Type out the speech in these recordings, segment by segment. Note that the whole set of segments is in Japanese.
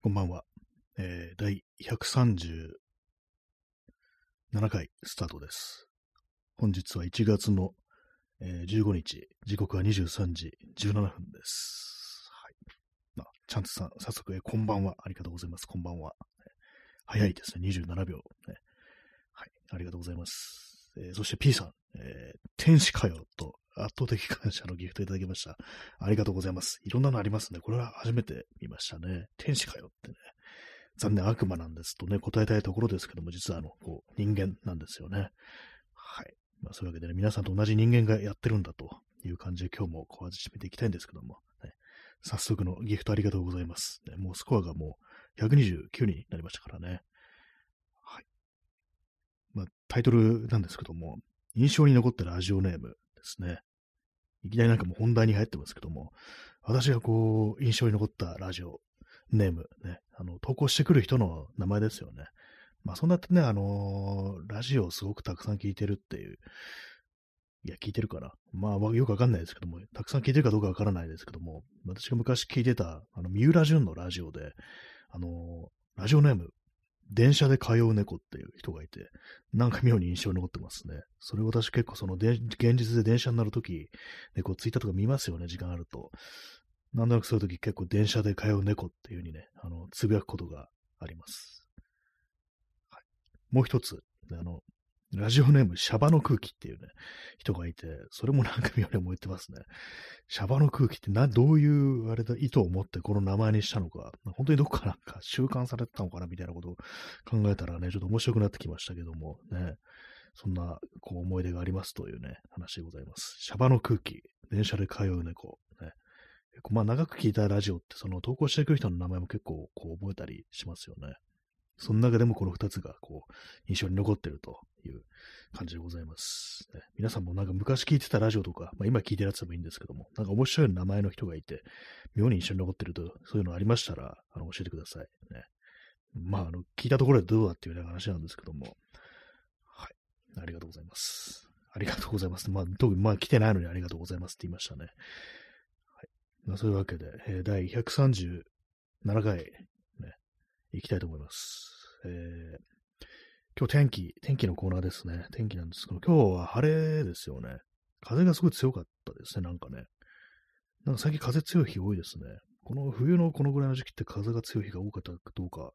こんばんは。えー、第137回スタートです。本日は1月の、えー15日、時刻は23時17分です。はい。まあ、ちゃんとさん、早速、えーこんばんは。ありがとうございます。こんばんは。早いですね。27秒、ね。はい。ありがとうございます。えーそして P さん、えー天使かよと圧倒的感謝のギフトいただきました。ありがとうございます。いろんなのありますね。これは初めて見ましたね。天使かよってね。残念悪魔なんですとね、答えたいところですけども、実はあの、こう、人間なんですよね。はい。まあ、そういうわけでね、皆さんと同じ人間がやってるんだという感じで今日もこう始めていきたいんですけども、ね、早速のギフトありがとうございます。ね、もうスコアがもう129になりましたからね。はい。まあ、タイトルなんですけども、印象に残ったラジオネームですね。いきなりなんかもう本題に入ってますけども、私がこう、印象に残ったラジオネーム、ね、あの、投稿してくる人の名前ですよね。まあ、そんなってね、あのーラジオをすごくたくさん聞いてるっていう、いや、聞いてるかな。まあ、よくわかんないですけども、たくさん聞いてるかどうかわからないですけども、私が昔聞いてた、あの、三浦淳のラジオで、あのーラジオネーム、電車で通う猫っていう人がいて、なんか妙に印象に残ってますね。それ私結構その、現実で電車になるとき、猫、ツイッターとか見ますよね、時間あると。なんとなくそういうとき結構電車で通う猫っていう風にね、あの、つぶやくことがあります。はい。もう一つ、あの、ラジオネーム、シャバの空気っていうね、人がいて、それもなんか妙に思ってますね。シャバの空気ってな、どういう、あれだ、意図を持ってこの名前にしたのか、本当にどこかなんか習慣されてたのかなみたいなことを考えたらね、ちょっと面白くなってきましたけども、ね、そんな、こう、思い出がありますというね、話でございます。シャバの空気、電車で通う猫、ね。結構まあ長く聞いたラジオって、その投稿してくる人の名前も結構こう覚えたりしますよね。その中でもこの二つがこう印象に残ってるという感じでございます。ね、皆さんもなんか昔聞いてたラジオとか、まあ今聞いてるやつでもいいんですけども、なんか面白い名前の人がいて、妙に印象に残ってると、そういうのありましたら、あの教えてください。ね。まああの、聞いたところでどうだっていうような話なんですけども、はい。ありがとうございます。ありがとうございます。まあ、特にまあ来てないのにありがとうございますって言いましたね。はいまあ、そういうわけで、えー第137回、ね、行きたいと思います。えー今日天気、天気のコーナーですね。天気なんですけど、今日は晴れですよね。風がすごい強かったですね、なんかね。なんか最近風強い日多いですね。この冬のこのぐらいの時期って風が強い日が多かったかどうか、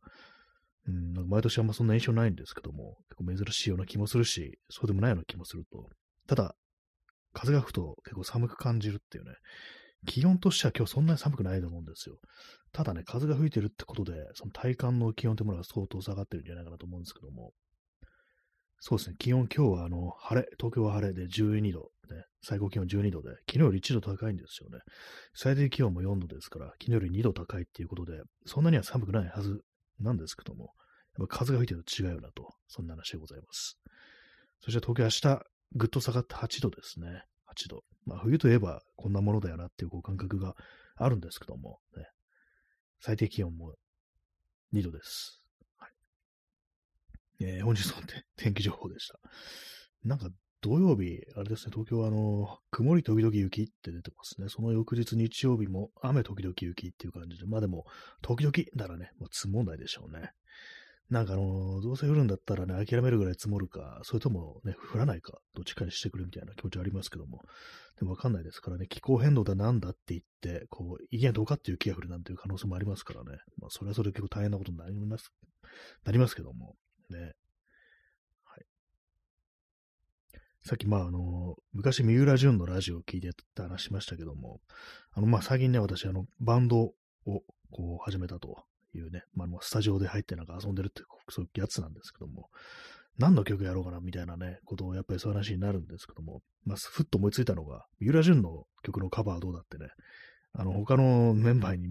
うん、なんか毎年あんまそんな印象ないんですけども、結構珍しいような気もするし、そうでもないような気もすると。ただ、風が吹くと結構寒く感じるっていうね。気温としては今日そんなに寒くないと思うんですよ。ただね、風が吹いてるってことで、その体感の気温ってものが相当下がってるんじゃないかなと思うんですけども。そうですね、気温今日はあの、晴れ、東京は晴れで12度、ね、最高気温12度で、昨日より1度高いんですよね。最低気温も4度ですから、昨日より2度高いっていうことで、そんなには寒くないはずなんですけども、やっぱ風が吹いてると違うよなと、そんな話でございます。そして東京明日、ぐっと下がって8度ですね。8度。まあ冬といえばこんなものだよなっていうこう感覚があるんですけども、ね、最低気温も2度です。はい。えー本日のて天気情報でした。なんか土曜日、あれですね、東京はあの、曇り時々雪って出てますね。その翌日日曜日も雨時々雪っていう感じで、まあでも、時々ならね、もう積もんないでしょうね。なんかあの、どうせ降るんだったらね、諦めるぐらい積もるか、それともね、降らないか、どっちかにしてくれみたいな気持ちありますけども、でもわかんないですからね、気候変動だなんだって言って、こう、意見どうかっていう気が降るなんていう可能性もありますからね、まあ、それはそれで結構大変なことになります、なりますけども、ね。はい。さっき、まあ、あの、昔、三浦淳のラジオを聞いてた話しましたけども、あの、まあ、最近ね、私、あの、バンドを、こう、始めたというね、まあ、スタジオで入ってなんか遊んでるって、そういうやつなんですけども、何の曲やろうかなみたいなね、ことをやっぱりそういう話になるんですけども、まあ、ふっと思いついたのが、三浦淳の曲のカバーどうだってね、あの、他のメンバーに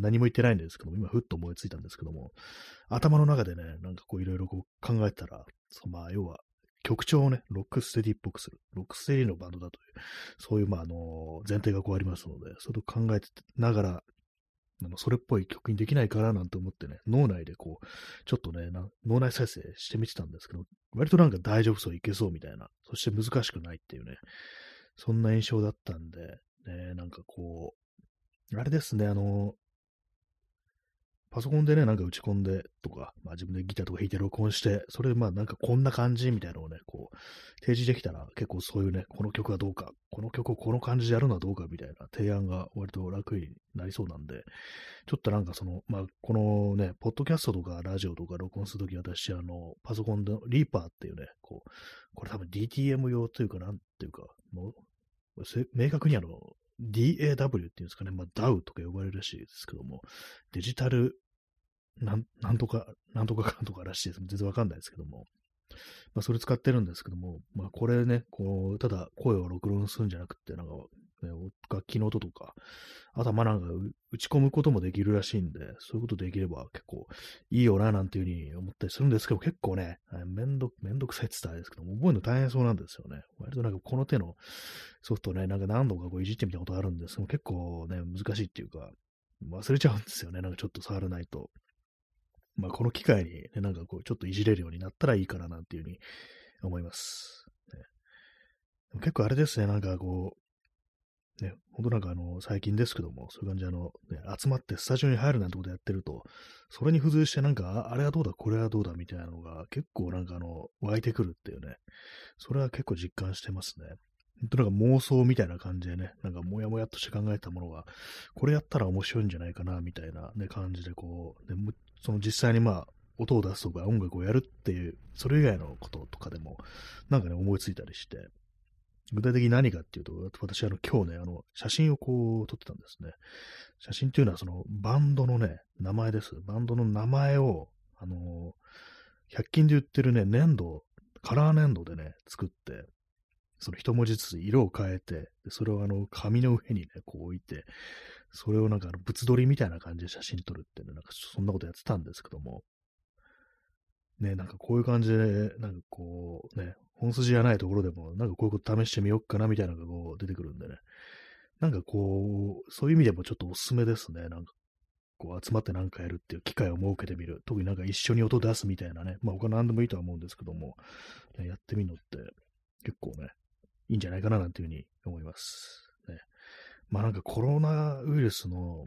何も言ってないんですけども、今ふっと思いついたんですけども、頭の中でね、なんかこういろいろこう考えたら、そうまあ、要は、曲調をね、ロックステディっぽくする。ロックステディのバンドだという、そういう、まあ、あの、前提がこうありますので、それを考えてながら、あのそれっぽい曲にできないからなんて思ってね、脳内でこう、ちょっとね、脳内再生してみてたんですけど、割となんか大丈夫そう、いけそうみたいな、そして難しくないっていうね、そんな印象だったんで、ね、なんかこう、あれですね、あの、パソコンでね、なんか打ち込んでとか、まあ自分でギターとか弾いて録音して、それでまあなんかこんな感じみたいなのをね、こう、提示できたら結構そういうね、この曲はどうか、この曲をこの感じでやるのはどうかみたいな提案が割と楽になりそうなんで、ちょっとなんかその、まあこのね、ポッドキャストとかラジオとか録音するとき私、あの、パソコンでリーパーっていうね、こう、これ多分 DTM 用というかなんていうか、もう明確にあの、DAW っていうんですかね、まあ DAW とか呼ばれるらしいですけども、デジタルなん、なんとか、なんとかかんとからしいです。全然わかんないですけども。まあ、それ使ってるんですけども、まあ、これね、こう、ただ声を録音するんじゃなくて、なんか、ね、楽器の音とか、あとはまあなんか打ち込むこともできるらしいんで、そういうことできれば結構いいよな、なんていうふうに思ったりするんですけど、結構ね、めんど、めんどくさいって言ったらあれですけども、覚えるの大変そうなんですよね。割となんかこの手のソフトね、なんか何度かこういじってみたことあるんですけど、結構ね、難しいっていうか、忘れちゃうんですよね。なんかちょっと触らないと。まあ、この機会に、ね、なんかこう、ちょっといじれるようになったらいいかななんていうふうに思います。ね、結構あれですね、なんかこう、ね、ほんとなんかあの、最近ですけども、そういう感じであの、ね、集まってスタジオに入るなんてことやってると、それに付随してなんか、あれはどうだ、これはどうだみたいなのが結構なんかあの、湧いてくるっていうね、それは結構実感してますね。本当なんか妄想みたいな感じでね、なんかもやもやとして考えたものが、これやったら面白いんじゃないかな、みたいなね、感じでこう、ね、その実際にまあ、音を出すとか音楽をやるっていう、それ以外のこととかでも、なんかね、思いついたりして、具体的に何かっていうと、私、あの、今日ね、あの、写真をこう、撮ってたんですね。写真っていうのは、その、バンドのね、名前です。バンドの名前を、あの、100均で売ってるね、粘土、カラー粘土でね、作って、その一文字ずつ色を変えて、それをあの、紙の上にね、こう置いて、それをなんかあの、物撮りみたいな感じで写真撮るっていうね、なんかそんなことやってたんですけども、ね、なんかこういう感じで、なんかこう、ね、本筋じゃないところでも、なんかこういうこと試してみようかなみたいなのがこう出てくるんでね、なんかこう、そういう意味でもちょっとおすすめですね。なんか、こう集まってなんかやるっていう機会を設けてみる。特になんか一緒に音出すみたいなね。まあ他何でもいいとは思うんですけども、ね、やってみるのって結構ね、いいんじゃないかななんていうふうに思います。ね。まあなんかコロナウイルスの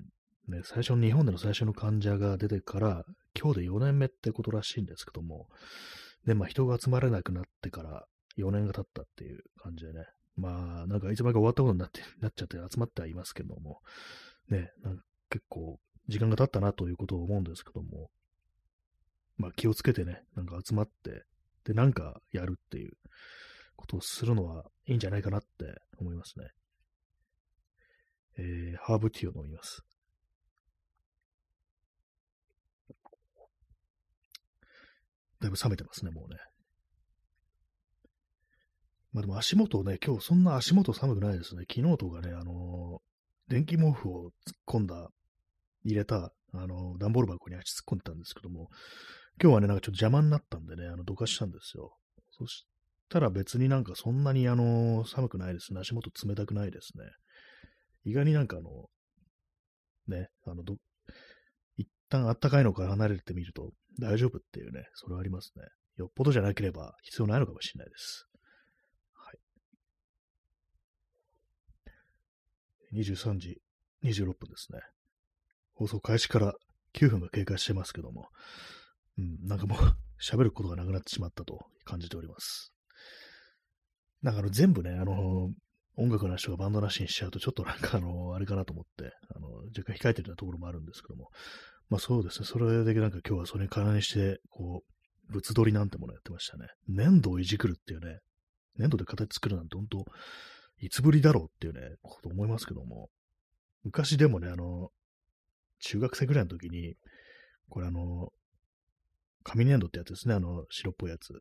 ね、最初の日本での最初の患者が出てから、今日で4年目ってことらしいんですけども、で、まあ人が集まれなくなってから4年が経ったっていう感じでね、まあなんかいつまでか終わったことになって、なっちゃって集まってはいますけども、ね、なんか結構時間が経ったなということを思うんですけども、まあ気をつけてね、なんか集まって、で、なんかやるっていうことをするのはいいんじゃないかなって思いますね。えー、ハーブティーを飲みます。だいぶ冷めてますね、もうね。まあでも足元ね、今日そんな足元寒くないですね。昨日とかね、あのー、電気毛布を突っ込んだ、入れた、あのー、段ボール箱に足突っ込んでたんですけども、今日はね、なんかちょっと邪魔になったんでね、あの、どかしたんですよ。そしたら別になんかそんなにあの、寒くないですね。足元冷たくないですね。意外になんかあの、ね、あの、ど、一旦暖かいのから離れてみると大丈夫っていうね、それはありますね。よっぽどじゃなければ必要ないのかもしれないです。はい。23時26分ですね。放送開始から9分が経過してますけども、うん、なんかもう 喋ることがなくなってしまったと感じております。なんかあの全部ね、あの、音楽の人がバンドなしにしちゃうと、ちょっとなんかあの、あれかなと思って、あの、若干控えてるようなところもあるんですけども、まあそうですね、それでなんか今日はそれに関連して、こう、物撮りなんてものやってましたね。粘土をいじくるっていうね、粘土で形作るなんて本当、いつぶりだろうっていうね、こと思いますけども、昔でもね、あの、中学生ぐらいの時に、これあの、紙粘土ってやつですね、あの、白っぽいやつ。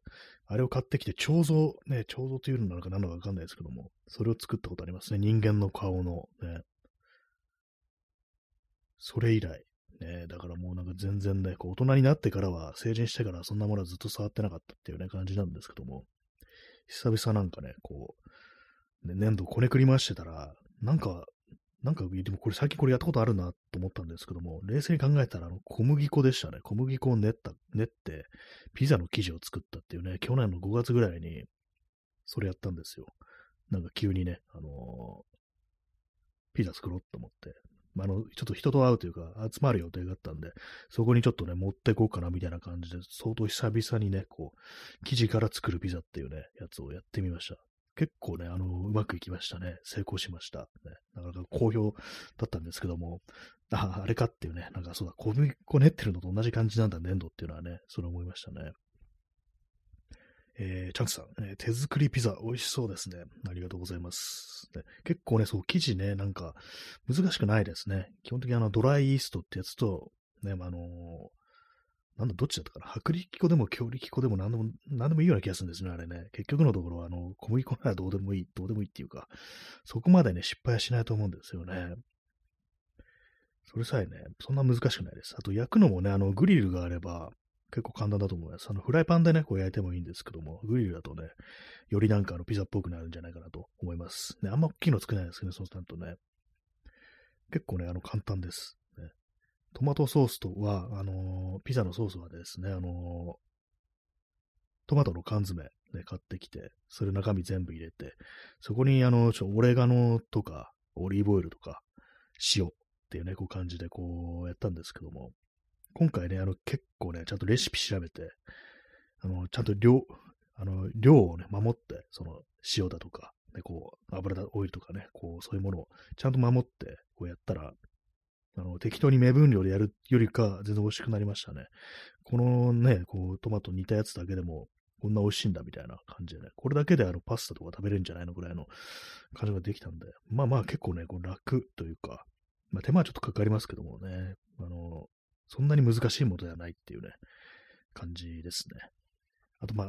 あれを買ってきて、彫像、ね、彫像というのなのか何なのかわかんないですけども、それを作ったことありますね。人間の顔の、ね。それ以来、ね、だからもうなんか全然ね、こう大人になってからは、成人してからそんなものはずっと触ってなかったっていうね、感じなんですけども、久々なんかね、こう、ね、粘土こねくり回してたら、なんかなんか、でもこれ最近これやったことあるなと思ったんですけども、冷静に考えたら、あの、小麦粉でしたね。小麦粉を練った、練って、ピザの生地を作ったっていうね、去年の5月ぐらいに、それやったんですよ。なんか急にね、あのー、ピザ作ろうと思って。まあ、の、ちょっと人と会うというか、集まる予定があったんで、そこにちょっとね、持っていこうかなみたいな感じで、相当久々にね、こう、生地から作るピザっていうね、やつをやってみました。結構ね、あの、うまくいきましたね。成功しました。ね、なかなか好評だったんですけども、あ、あれかっていうね、なんかそうだ、小麦粉練ってるのと同じ感じなんだ、粘土っていうのはね、それ思いましたね。えー、チャンクさん、えー、手作りピザ、美味しそうですね。ありがとうございます。ね、結構ね、そう、生地ね、なんか、難しくないですね。基本的にあの、ドライイーストってやつと、ね、あのー、なんだ、どっちだったかな？薄力粉でも強力粉でも何でも、何でもいいような気がするんですね、あれね。結局のところは、あの、小麦粉ならどうでもいい、どうでもいいっていうか、そこまでね、失敗はしないと思うんですよね。それさえね、そんな難しくないです。あと、焼くのもね、あの、グリルがあれば、結構簡単だと思います。あの、フライパンでね、こう焼いてもいいんですけども、グリルだとね、よりなんかあの、ピザっぽくなるんじゃないかなと思います。ね、あんま大きいの作れないですけどね、そうするとね。結構ね、あの、簡単です。トマトソースとは、あのー、ピザのソースはですね、あの、トマトの缶詰、ね、買ってきて、それ中身全部入れて、そこにあの、ちょ、オレガノとか、オリーブオイルとか、塩っていうね、こう感じでこうやったんですけども、今回ね、あの、結構ね、ちゃんとレシピ調べて、あの、ちゃんと量、あの、量をね、守って、その、塩だとか、ね、こう、油だ、オイルとかね、こう、そういうものをちゃんと守って、こうやったら、あの、適当に目分量でやるよりか、全然美味しくなりましたね。このね、こう、トマト煮たやつだけでも、こんな美味しいんだみたいな感じでね、これだけであのパスタとか食べれるんじゃないのぐらいの感じができたんで、まあまあ結構ね、こう楽というか、まあ手間はちょっとかかりますけどもね、あの、そんなに難しいものではないっていうね、感じですね。あと、まあ、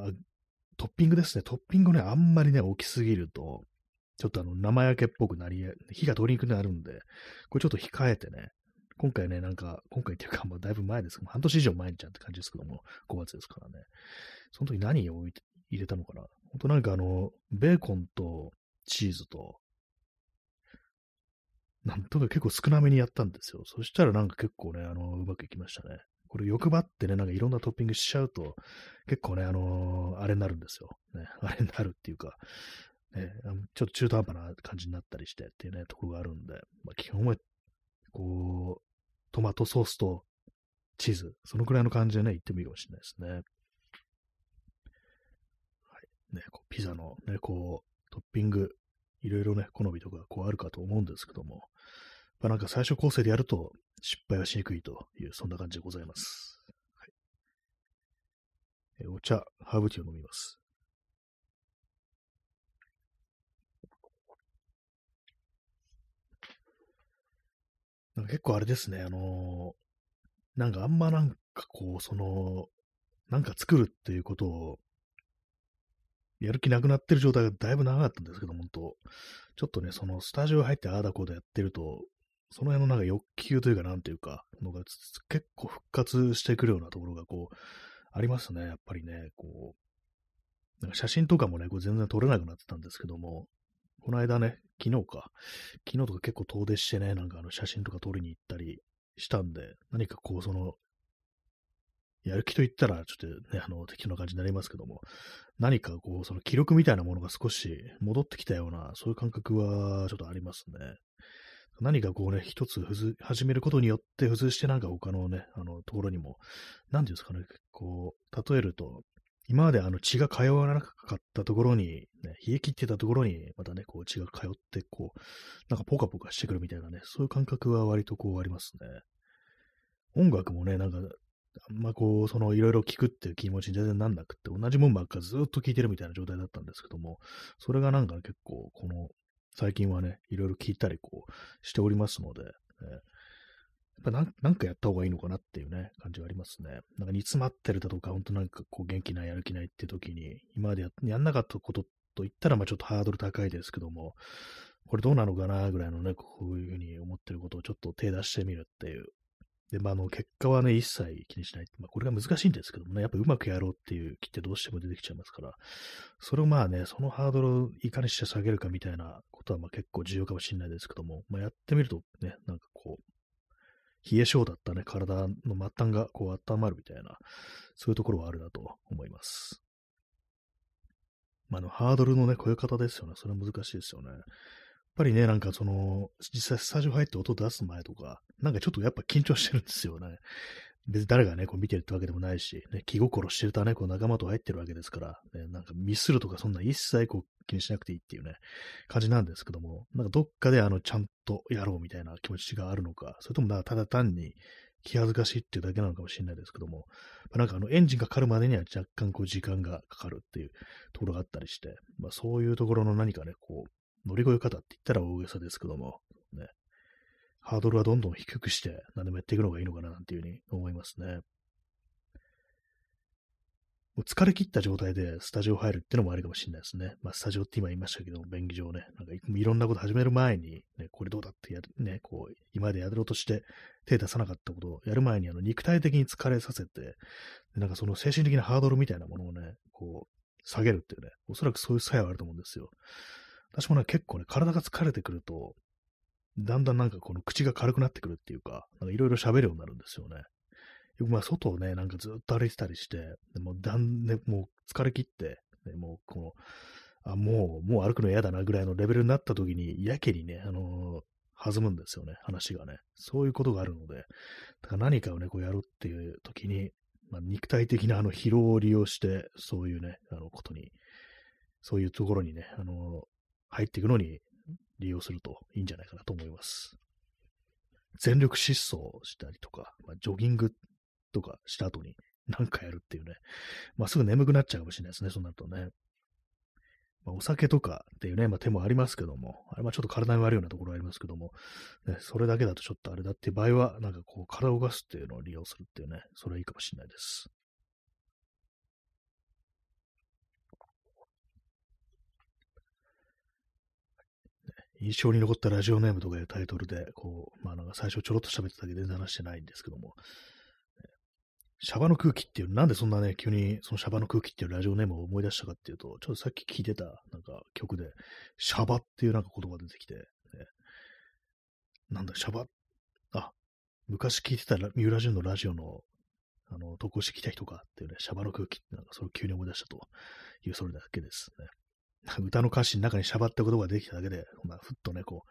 トッピングですね。トッピングね、あんまりね、大きすぎると、ちょっとあの、生焼けっぽくなり、火が通りにくくなるんで、これちょっと控えてね、今回ね、なんか、今回っていうか、まあ、だいぶ前ですけど、半年以上前にちゃんって感じですけども、5月ですからね。その時何を入れたのかなほんとなんかあの、ベーコンとチーズと、なんとか結構少なめにやったんですよ。そしたらなんか結構ね、あの、うまくいきましたね。これ欲張ってね、なんかいろんなトッピングしちゃうと、結構ね、あのー、あれになるんですよ。ね、あれになるっていうか、ね、ちょっと中途半端な感じになったりしてっていうね、ところがあるんで、まあ、基本は、こう、トマトソースとチーズ、そのくらいの感じでね、いってもいいかもしれないですね。はい。ね、こうピザのね、こう、トッピング、いろいろね、好みとかこうあるかと思うんですけども、まあ、なんか最初構成でやると失敗はしにくいという、そんな感じでございます。はい、お茶、ハーブティーを飲みます。なんか結構あれですね、あのー、なんかあんまなんかこう、その、なんか作るっていうことをやる気なくなってる状態がだいぶ長かったんですけど、本当。ちょっとね、そのスタジオ入ってああだこうだやってると、その辺のなんか欲求というか、なんていうか、のが結構復活してくるようなところがこう、ありますね、やっぱりね、こう、なんか写真とかもね、こう全然撮れなくなってたんですけども、この間ね、昨日か、昨日とか結構遠出してね、なんかあの写真とか撮りに行ったりしたんで、何かこう、その、やる気と言ったら、ちょっとね、あの、適当な感じになりますけども、何かこう、その記録みたいなものが少し戻ってきたような、そういう感覚はちょっとありますね。何かこうね、一つ始めることによって付随してなんか他のね、あの、ところにも、なんていうんですかね、こう、例えると、今まであの血が通わなかったところに、ね、冷え切ってたところに、またね、こう血が通って、こう、なんかポカポカしてくるみたいなね、そういう感覚は割とこうありますね。音楽もね、なんかあんまこう、そのいろいろ聞くっていう気持ちに全然なんなくって、同じもんばっかずっと聞いてるみたいな状態だったんですけども、それがなんか結構、この、最近はね、いろいろ聞いたりこう、しておりますので、ね、やっぱなんかやった方がいいのかなっていうね、感じがありますね。なんか煮詰まってるだとか、ほんとなんかこう元気ない、やる気ないって時に、今までややんなかったことと言ったら、まあちょっとハードル高いですけども、これどうなのかなぐらいのね、こういうふうに思ってることをちょっと手出してみるっていうで、まあ、あの、結果はね、一切気にしない。まあ、これが難しいんですけどもね、やっぱうまくやろうっていう気ってどうしても出てきちゃいますから、それをまあね、そのハードルをいかにして下げるかみたいなことはまあ結構重要かもしれないですけども、まあ、やってみるとね、なんかこう、冷え性だったね、体の末端がこう温まるみたいな、そういうところはあるなと思います。まあ、の、ハードルのね、超え方ですよね。それは難しいですよね。やっぱりね、なんかその、実際スタジオ入って音出す前とか、なんかちょっとやっぱ緊張してるんですよね。別に誰がね、こう見てるってわけでもないし、ね、気心してるとね、こう仲間と入ってるわけですから、ね、なんかミスるとかそんな一切こう気にしなくていいっていうね、感じなんですけども、なんかどっかであの、ちゃんとやろうみたいな気持ちがあるのか、それともなただ単に気恥ずかしいっていうだけなのかもしれないですけども、なんかあの、エンジンかかるまでには若干こう時間がかかるっていうところがあったりして、まあそういうところの何かね、こう、乗り越え方って言ったら大げさですけども、ね、ハードルはどんどん低くして何でもやっていくのがいいのかななんていうふうに思いますね。もう疲れ切った状態でスタジオ入るってのもありかもしれないですね。まあ、スタジオって今言いましたけども、便宜上ね、なんかいろんなこと始める前に、ね、これどうだってやる、ね、こう、今までやろうとして手出さなかったことをやる前に、あの、肉体的に疲れさせて、なんかその精神的なハードルみたいなものをね、こう、下げるっていうね、おそらくそういう作用あると思うんですよ。私もね、結構ね、体が疲れてくると、だんだんなんかこの口が軽くなってくるっていうか、なんかいろいろ喋るようになるんですよね。まあ、外をね、なんかずっと歩いてたりして、でもだんね、もう疲れ切って、ね、もうこの、あ、もう、もう歩くの嫌だなぐらいのレベルになった時に、やけにね、あのー、弾むんですよね、話がね。そういうことがあるので、だから何かをね、こうやるっていう時に、まあ、肉体的なあの疲労を利用して、そういうね、あのことに、そういうところにね、あのー、入っていくのに利用するといいんじゃないかなと思います。全力疾走したりとか、まあ、ジョギングとかした後に 何かやるっていうね。まあ、すぐ眠くなっちゃうかもしれないですね、そうなるとね。まあ、お酒とかっていうね、まあ、手もありますけども、あれはちょっと体に悪いようなところありますけども、ね、それだけだとちょっとあれだっていう場合は、なんかこう、体を動かすっていうのを利用するっていうね、それはいいかもしれないです。印象に残ったラジオネームとかいうタイトルで、こう、まあなんか最初ちょろっと喋っただけで全然話してないんですけども、シャバの空気っていう、なんでそんなね、急にそのシャバの空気っていうラジオネームを思い出したかっていうと、ちょっとさっき聞いてたなんか曲で、シャバっていうなんか言葉出てきて、ね、なんだ、シャバ、あ、昔聞いてた三浦淳のラジオの、あの、投稿してきた人かっていうね、シャバの空気ってなんかそれを急に思い出したという、それだけですね。歌の歌詞の中にシャバって言葉ができただけで、ほんまあ、ふっとね、こ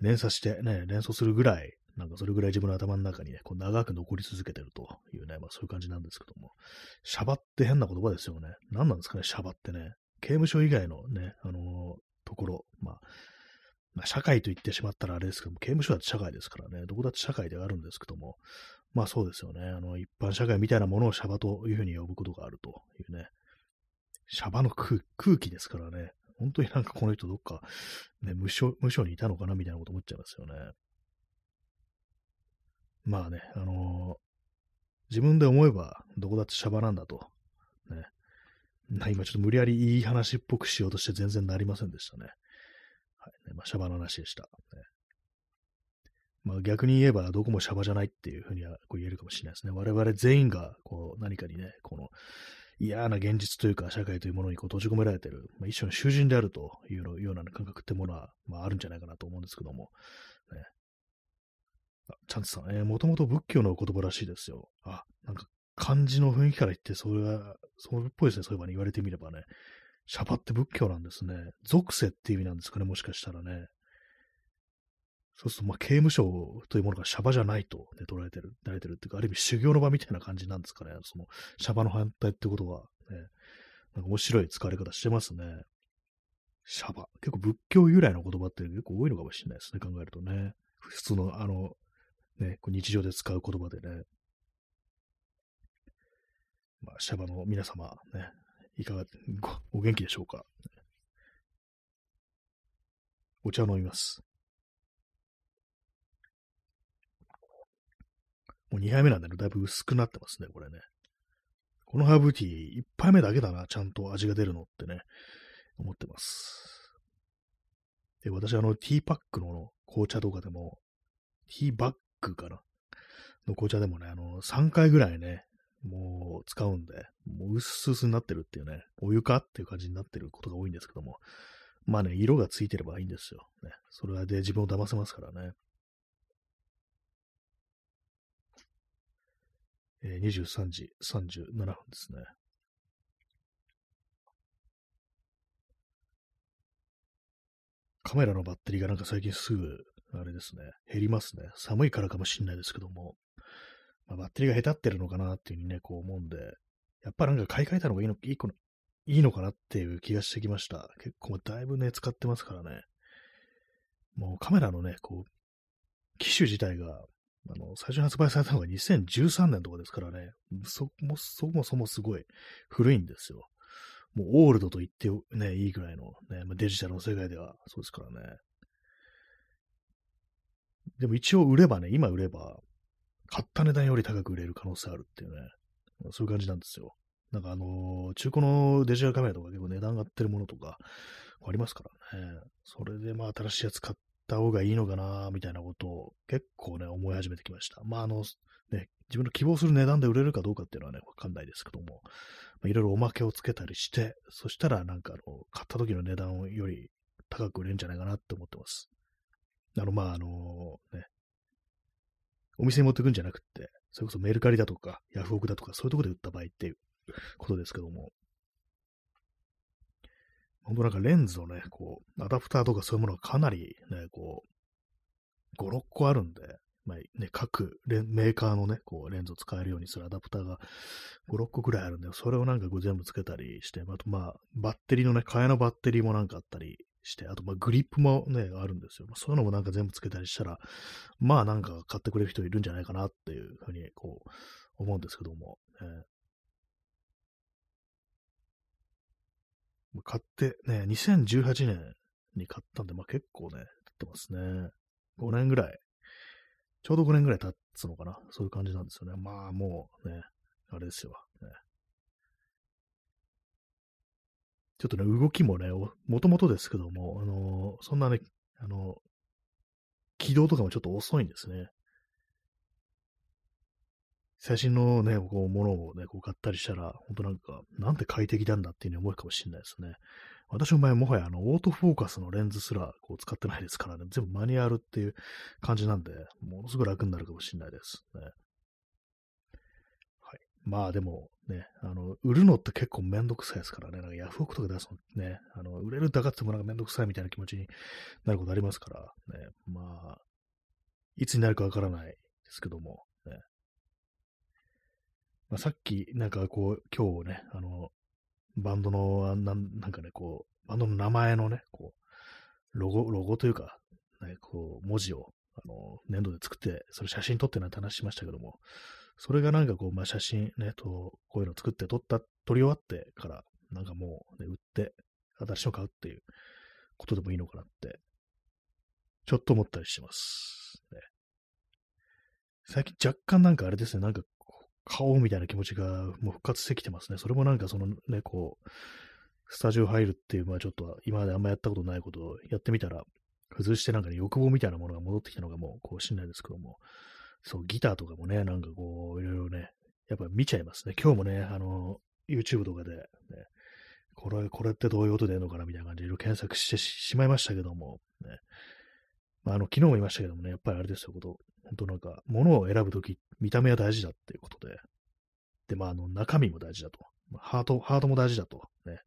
う、連鎖してね、連想するぐらい、なんかそれぐらい自分の頭の中にね、こう長く残り続けてるというね、まあそういう感じなんですけども、シャバって変な言葉ですよね。何なんですかね、シャバってね。刑務所以外のね、あのー、ところ、まあ、まあ、社会と言ってしまったらあれですけども、刑務所だって社会ですからね、どこだって社会ではあるんですけども、まあそうですよね、あの、一般社会みたいなものをシャバというふうに呼ぶことがあるというね、シャバの空気ですからね、本当になんかこの人どっか、ね、無所、無所にいたのかなみたいなこと思っちゃいますよね。まあね、あのー、自分で思えばどこだってシャバなんだと。ね。今ちょっと無理やりいい話っぽくしようとして全然なりませんでしたね。はい。ね、まあ、シャバの話でした。ね、まあ、逆に言えばどこもシャバじゃないっていうふうにはこう言えるかもしれないですね。我々全員がこう何かにね、この嫌な現実というか社会というものにこう閉じ込められてる、まあ、一種の囚人であるというような感覚ってものは、まあ、あるんじゃないかなと思うんですけども、ね、チャンツさん、えー、もともと仏教の言葉らしいですよ。あ、なんか漢字の雰囲気から言って、それは、それっぽいですね。そういえばね、言われてみればね。シャバって仏教なんですね。属性って意味なんですかね、もしかしたらね。そうすると、まあ、刑務所というものがシャバじゃないと、ね、捉えてる、られてるっていうか、ある意味修行の場みたいな感じなんですかね。その、シャバの反対ってことは、ね、なんか面白い使われ方してますね。シャバ。結構仏教由来の言葉って結構多いのかもしれないですね、考えるとね。普通の、あの、ね、日常で使う言葉でね、まあ、シャバの皆様、ね、いかが、お元気でしょうか。お茶を飲みます。もう2杯目なんで、ね、だいぶ薄くなってますね、これね。このハーブティー、1杯目だけだな、ちゃんと味が出るのってね、思ってます。で、私、あの、ティーパックの紅茶とかでも、ティーバックかなの紅茶でもね、あの、3回ぐらいね、もう使うんで、もう薄々になってるっていうね、お湯かっていう感じになってることが多いんですけども、まあね、色がついてればいいんですよ。ね、それで自分を騙せますからね。えー、23時37分ですね。カメラのバッテリーがなんか最近すぐ、あれですね、減りますね。寒いからかもしんないですけども、まあ、バッテリーが下手ってるのかなっていうふうにね、こう思うんで、やっぱなんか買い替えたのがいいのいいのいいのかなっていう気がしてきました。結構だいぶね、使ってますからね。もうカメラのね、こう、機種自体が、あの、最初に発売されたのが2013年とかですからね、そもそもそもすごい古いんですよ。もうオールドと言ってね、いいぐらいのね、デジタルの世界ではそうですからね。でも一応売ればね、今売れば、買った値段より高く売れる可能性あるっていうね、そういう感じなんですよ。なんかあのー、中古のデジタルカメラとか結構値段上がってるものとかありますからね。それでまあ新しいやつ買った方がいいのかな、みたいなことを結構ね、思い始めてきました。まああの、ね、自分の希望する値段で売れるかどうかっていうのはね、わかんないですけども、いろいろおまけをつけたりして、そしたらなんかあの、買った時の値段より高く売れるんじゃないかなって思ってます。あの、まああの、ね、お店に持ってくんじゃなくて、それこそメルカリだとか、ヤフオクだとか、そういうとこで売った場合っていうことですけども、本当なんかレンズのね、こう、アダプターとかそういうものがかなりね、こう、5、6個あるんで、まあね、各レメーカーのね、こう、レンズを使えるようにするアダプターが5、6個くらいあるんで、それをなんかこう全部つけたりして、あとまあ、バッテリーのね、替えのバッテリーもなんかあったりして、あとま、グリップもね、あるんですよ。まそういうのもなんか全部つけたりしたら、まあなんか買ってくれる人いるんじゃないかなっていうふうに、こう、思うんですけども、えー買ってね、2018年に買ったんで、まあ結構ね、経ってますね。5年ぐらい。ちょうど5年ぐらい経つのかな。そういう感じなんですよね。まあもうね、あれですよ。ね、ちょっとね、動きもね、もともとですけども、あのー、そんなね、あのー、起動とかもちょっと遅いんですね。最新のね、こう、ものをね、こう買ったりしたら、本当なんか、なんて快適なんだっていうふうに思うかもしれないですね。私の場合もはや、あの、オートフォーカスのレンズすら、こう、使ってないですからね、全部マニュアルっていう感じなんで、ものすごい楽になるかもしれないですね。まあでも、ね、あの、売るのって結構めんどくさいですからね、なんかヤフオクとか出すのね、あの、売れるだかってもなんかめんどくさいみたいな気持ちになることありますから、ね、まあ、いつになるかわからないですけども、ね、まあ、さっき、なんかこう、今日ね、あの、バンドの、なん、なんかね、こう、バンドの名前のね、こう、ロゴ、ロゴというか、ね、こう、文字を、あの、粘土で作って、それ写真撮ってなんて話しましたけども、それがなんかこう、まあ、写真ね、と、こういうの作って撮った、撮り終わってから、なんかもう、ね、売って、新しいの買うっていうことでもいいのかなって、ちょっと思ったりします。ね、最近若干なんかあれですね、なんか買おうみたいな気持ちがもう復活してきてますね。それもなんかそのね、こう、スタジオ入るっていう、まあちょっと今まであんまやったことないことをやってみたら、崩してなんかね、欲望みたいなものが戻ってきたのがもう、こうしんないですけども、そう、ギターとかもね、なんかこう、いろいろね、やっぱ見ちゃいますね。今日もね、あの、YouTube とかで、ね、これ、これってどういう音でるのかなみたいな感じでいろいろ検索してしまいましたけども、ね。まあ、あの、昨日も言いましたけどもね、やっぱりあれですよ、こと、本当なんか、物を選ぶとき、見た目は大事だっていうことで、で、まあ、あの、中身も大事だと。ハート、ハートも大事だと。ね。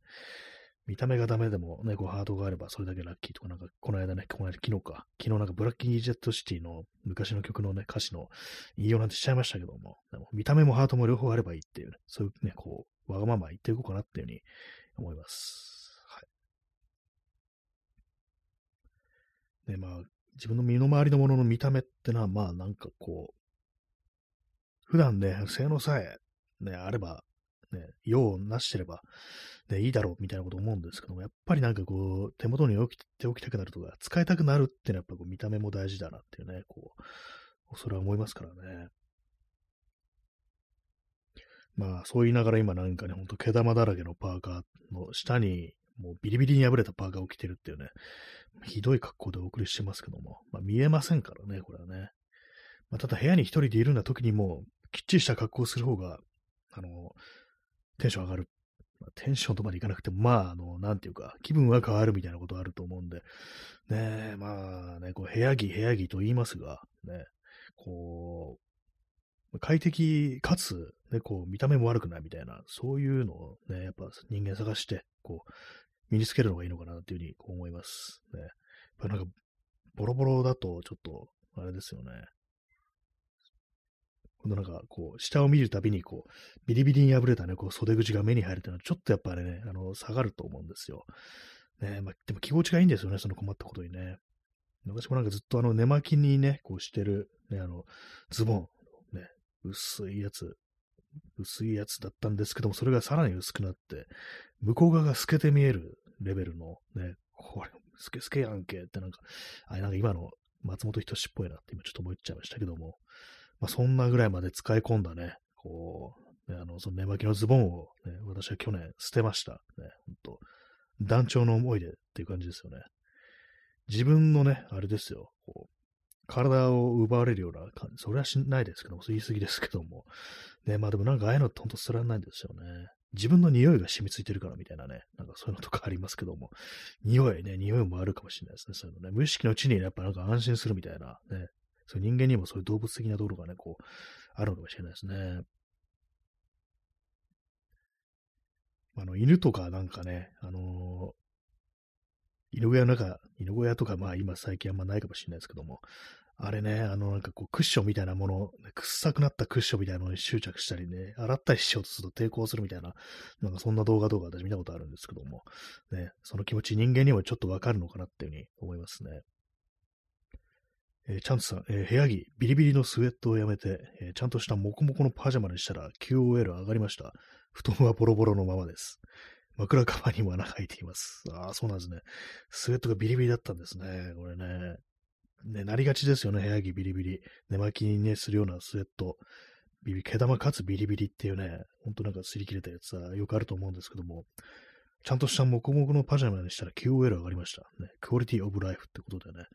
見た目がダメでもね、こうハートがあればそれだけラッキーとか、なんか、この間ね、この間、昨日か、昨日なんかブラッキージェットシティの昔の曲のね、歌詞の引用なんてしちゃいましたけども、でも見た目もハートも両方あればいいっていうね、そういうね、こう、わがまま言っていこうかなっていうふうに思います。はい。で、まあ、自分の身の回りのものの見た目ってのは、まあなんかこう、普段ね、性能さえね、あれば、ね、用をなしてれば、ね、いいだろうみたいなこと思うんですけども、やっぱりなんかこう、手元に置きておきたくなるとか、使いたくなるっていうのはやっぱこう見た目も大事だなっていうね、こう、それは思いますからね。まあ、そう言いながら今なんかね、ほんと毛玉だらけのパーカーの下に、もうビリビリに破れたパーカーを着てるっていうね、ひどい格好でお送りしてますけども、まあ見えませんからね、これはね。まあ、ただ部屋に一人でいるような時にも、きっちりした格好をする方が、あの、テンション上がる。ま、テンションとまでいかなくても、まあ、あの、なんていうか、気分は変わるみたいなことあると思うんで、ねまあね、こう、部屋着、部屋着と言いますが、ね、こう、快適かつ、ね、こう、見た目も悪くないみたいな、そういうのをね、やっぱ人間探して、こう、身につけるのがいいのかなっていうふうに思います。ね。ぱなんか、ボロボロだと、ちょっと、あれですよね。このなんか、こう、下を見るたびに、こう、ビリビリに破れたね、こう、袖口が目に入るっていうのは、ちょっとやっぱりね、あの、下がると思うんですよ。ね、まあ、でも気持ちがいいんですよね、その困ったことにね。私もなんかずっとあの、寝巻きにね、こうしてる、ね、あの、ズボン、ね、薄いやつ、薄いやつだったんですけども、それがさらに薄くなって、向こう側が透けて見えるレベルの、ね、これ、スケスケやんけってなんか、あれなんか今の松本人志っぽいなって今ちょっと思っちゃいましたけども、まあそんなぐらいまで使い込んだね、こう、ね、あの、その寝巻きのズボンをね、私は去年捨てました。ね、ほんと。団長の思いでっていう感じですよね。自分のね、あれですよ、こう、体を奪われるような感じ、それはしないですけども、言い過ぎですけども。ね、まあでもなんかああいうのってほんとすられないんですよね。自分の匂いが染みついてるからみたいなね、なんかそういうのとかありますけども、匂いね、匂いもあるかもしれないですね、そういうのね。無意識のうちにやっぱなんか安心するみたいな、ね、そう人間にもそういう動物的なところがね、こう、あるのかもしれないですね。あの、犬とかなんかね、あのー、犬小屋の中、犬小屋とかまあ今最近あんまないかもしれないですけども、あれね、あのなんかこうクッションみたいなもの、臭くなったクッションみたいなのに執着したりね、洗ったりしようとすると抵抗するみたいな、なんかそんな動画動画私見たことあるんですけども、ね、その気持ち人間にもちょっとわかるのかなっていうふうに思いますね。えー、チャンツさん、えー、部屋着、ビリビリのスウェットをやめて、えー、ちゃんとしたモコモコのパジャマにしたら QOL 上がりました。布団はボロボロのままです。枕カバーにも穴が開いています。ああ、そうなんですね。スウェットがビリビリだったんですね。これね。ね、なりがちですよね。部屋着ビリビリ。寝巻きにね、するようなスウェット。ビビ毛玉かつビリビリっていうね、ほんとなんか擦り切れたやつはよくあると思うんですけども、ちゃんとしたモコモコのパジャマにしたら QOL 上がりました。ね、クオリティオブライフってことでね、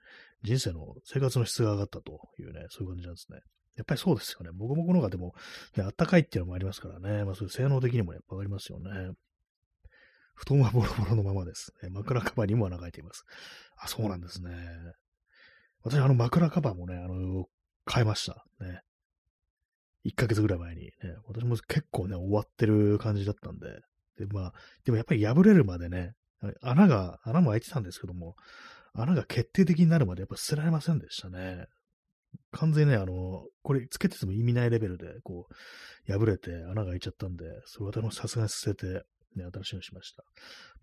人生の生活の質が上がったというね、そういう感じなんですね。やっぱりそうですよね。モコモコのがでも、ね、あったかいっていうのもありますからね。まあそういう性能的にもやっぱ上がりますよね。布団はボロボロのままです。枕カバーにも穴が開いています。あ、そうなんですね。私、あの枕カバーもね、あの、買いました。ね。1ヶ月ぐらい前にね。私も結構ね、終わってる感じだったんで。で、まあ、でもやっぱり破れるまでね、穴が、穴も開いてたんですけども、穴が決定的になるまでやっぱ捨てられませんでしたね。完全にね、あの、これつけてても意味ないレベルで、こう、破れて穴が開いちゃったんで、それ私もさすがに捨てて、ね、新しいのしました。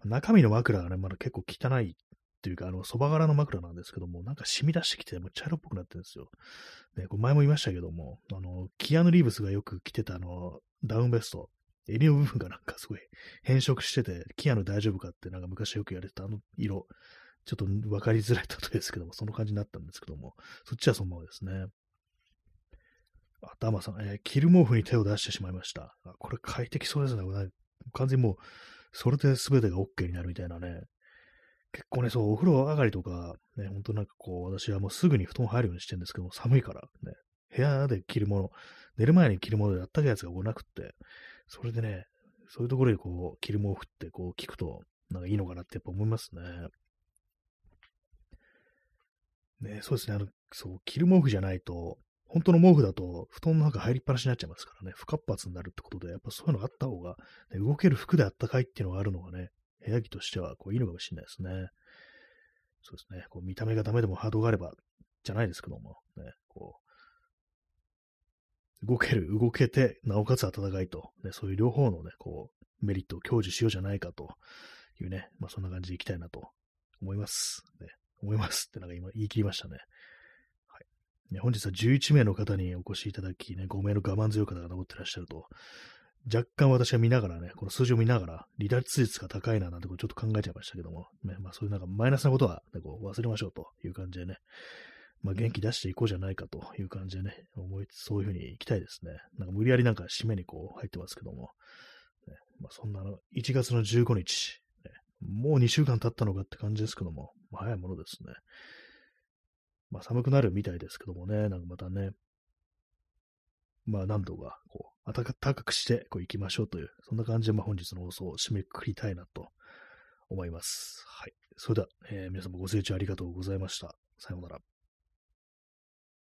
中身の枕がね、まだ結構汚いっていうか、あの、蕎麦柄の枕なんですけども、なんか染み出してきて、もう茶色っぽくなってるんですよ。ね、これ前も言いましたけども、あの、キアヌ・リーブスがよく着てたあの、ダウンベスト、襟の部分がなんかすごい変色してて、キアヌ大丈夫かってなんか昔よく言われてたあの色、ちょっと分かりづらい例えですけども、その感じになったんですけども、そっちはそのままですね。あ、ダマさん、えー、キル毛布に手を出してしまいました。あこれ快適そうですね。完全にもう、それで全てが OK になるみたいなね。結構ね、そう、お風呂上がりとか、ね、ほんとなんかこう、私はもうすぐに布団入るようにしてるんですけども、寒いからね、部屋で着るもの、寝る前に着るものであったかいやつがこうなくって、それでね、そういうところでこう、着る毛布ってこう聞くと、なんかいいのかなってやっぱ思いますね。ね、そうですね、あの、そう、着る毛布じゃないと、本当の毛布だと布団の中入りっぱなしになっちゃいますからね、不活発になるってことで、やっぱそういうのがあった方が、ね、動ける服であったかいっていうのがあるのがね、部屋着としてはこういいのかもしれないですね。そうですね、こう見た目がダメでもハードがあれば、じゃないですけども、ね、こう、動ける、動けて、なおかつ暖かいと、ね、そういう両方のね、こう、メリットを享受しようじゃないかというね、まあそんな感じでいきたいなと思います。ね、思いますってなんか今言い切りましたね。ね、本日は11名の方にお越しいただき、ね、5名の我慢強い方が残ってらっしゃると、若干私は見ながらね、この数字を見ながら、離脱率が高いななんてことちょっと考えちゃいましたけども、ね、まあそういうなんかマイナスなことは、ね、こう忘れましょうという感じでね、まあ元気出していこうじゃないかという感じでね、思いそういうふうに行きたいですね。なんか無理やりなんか締めにこう入ってますけども、ね、まあそんなの、1月の15日、もう2週間経ったのかって感じですけども、まあ、早いものですね。まあ寒くなるみたいですけどもね、なんかまたね、まあ何度かこう、暖かくしてこう行きましょうという、そんな感じでまあ本日の放送を締めくくりたいなと思います。はい。それでは、えー、皆様ご清聴ありがとうございました。さようなら。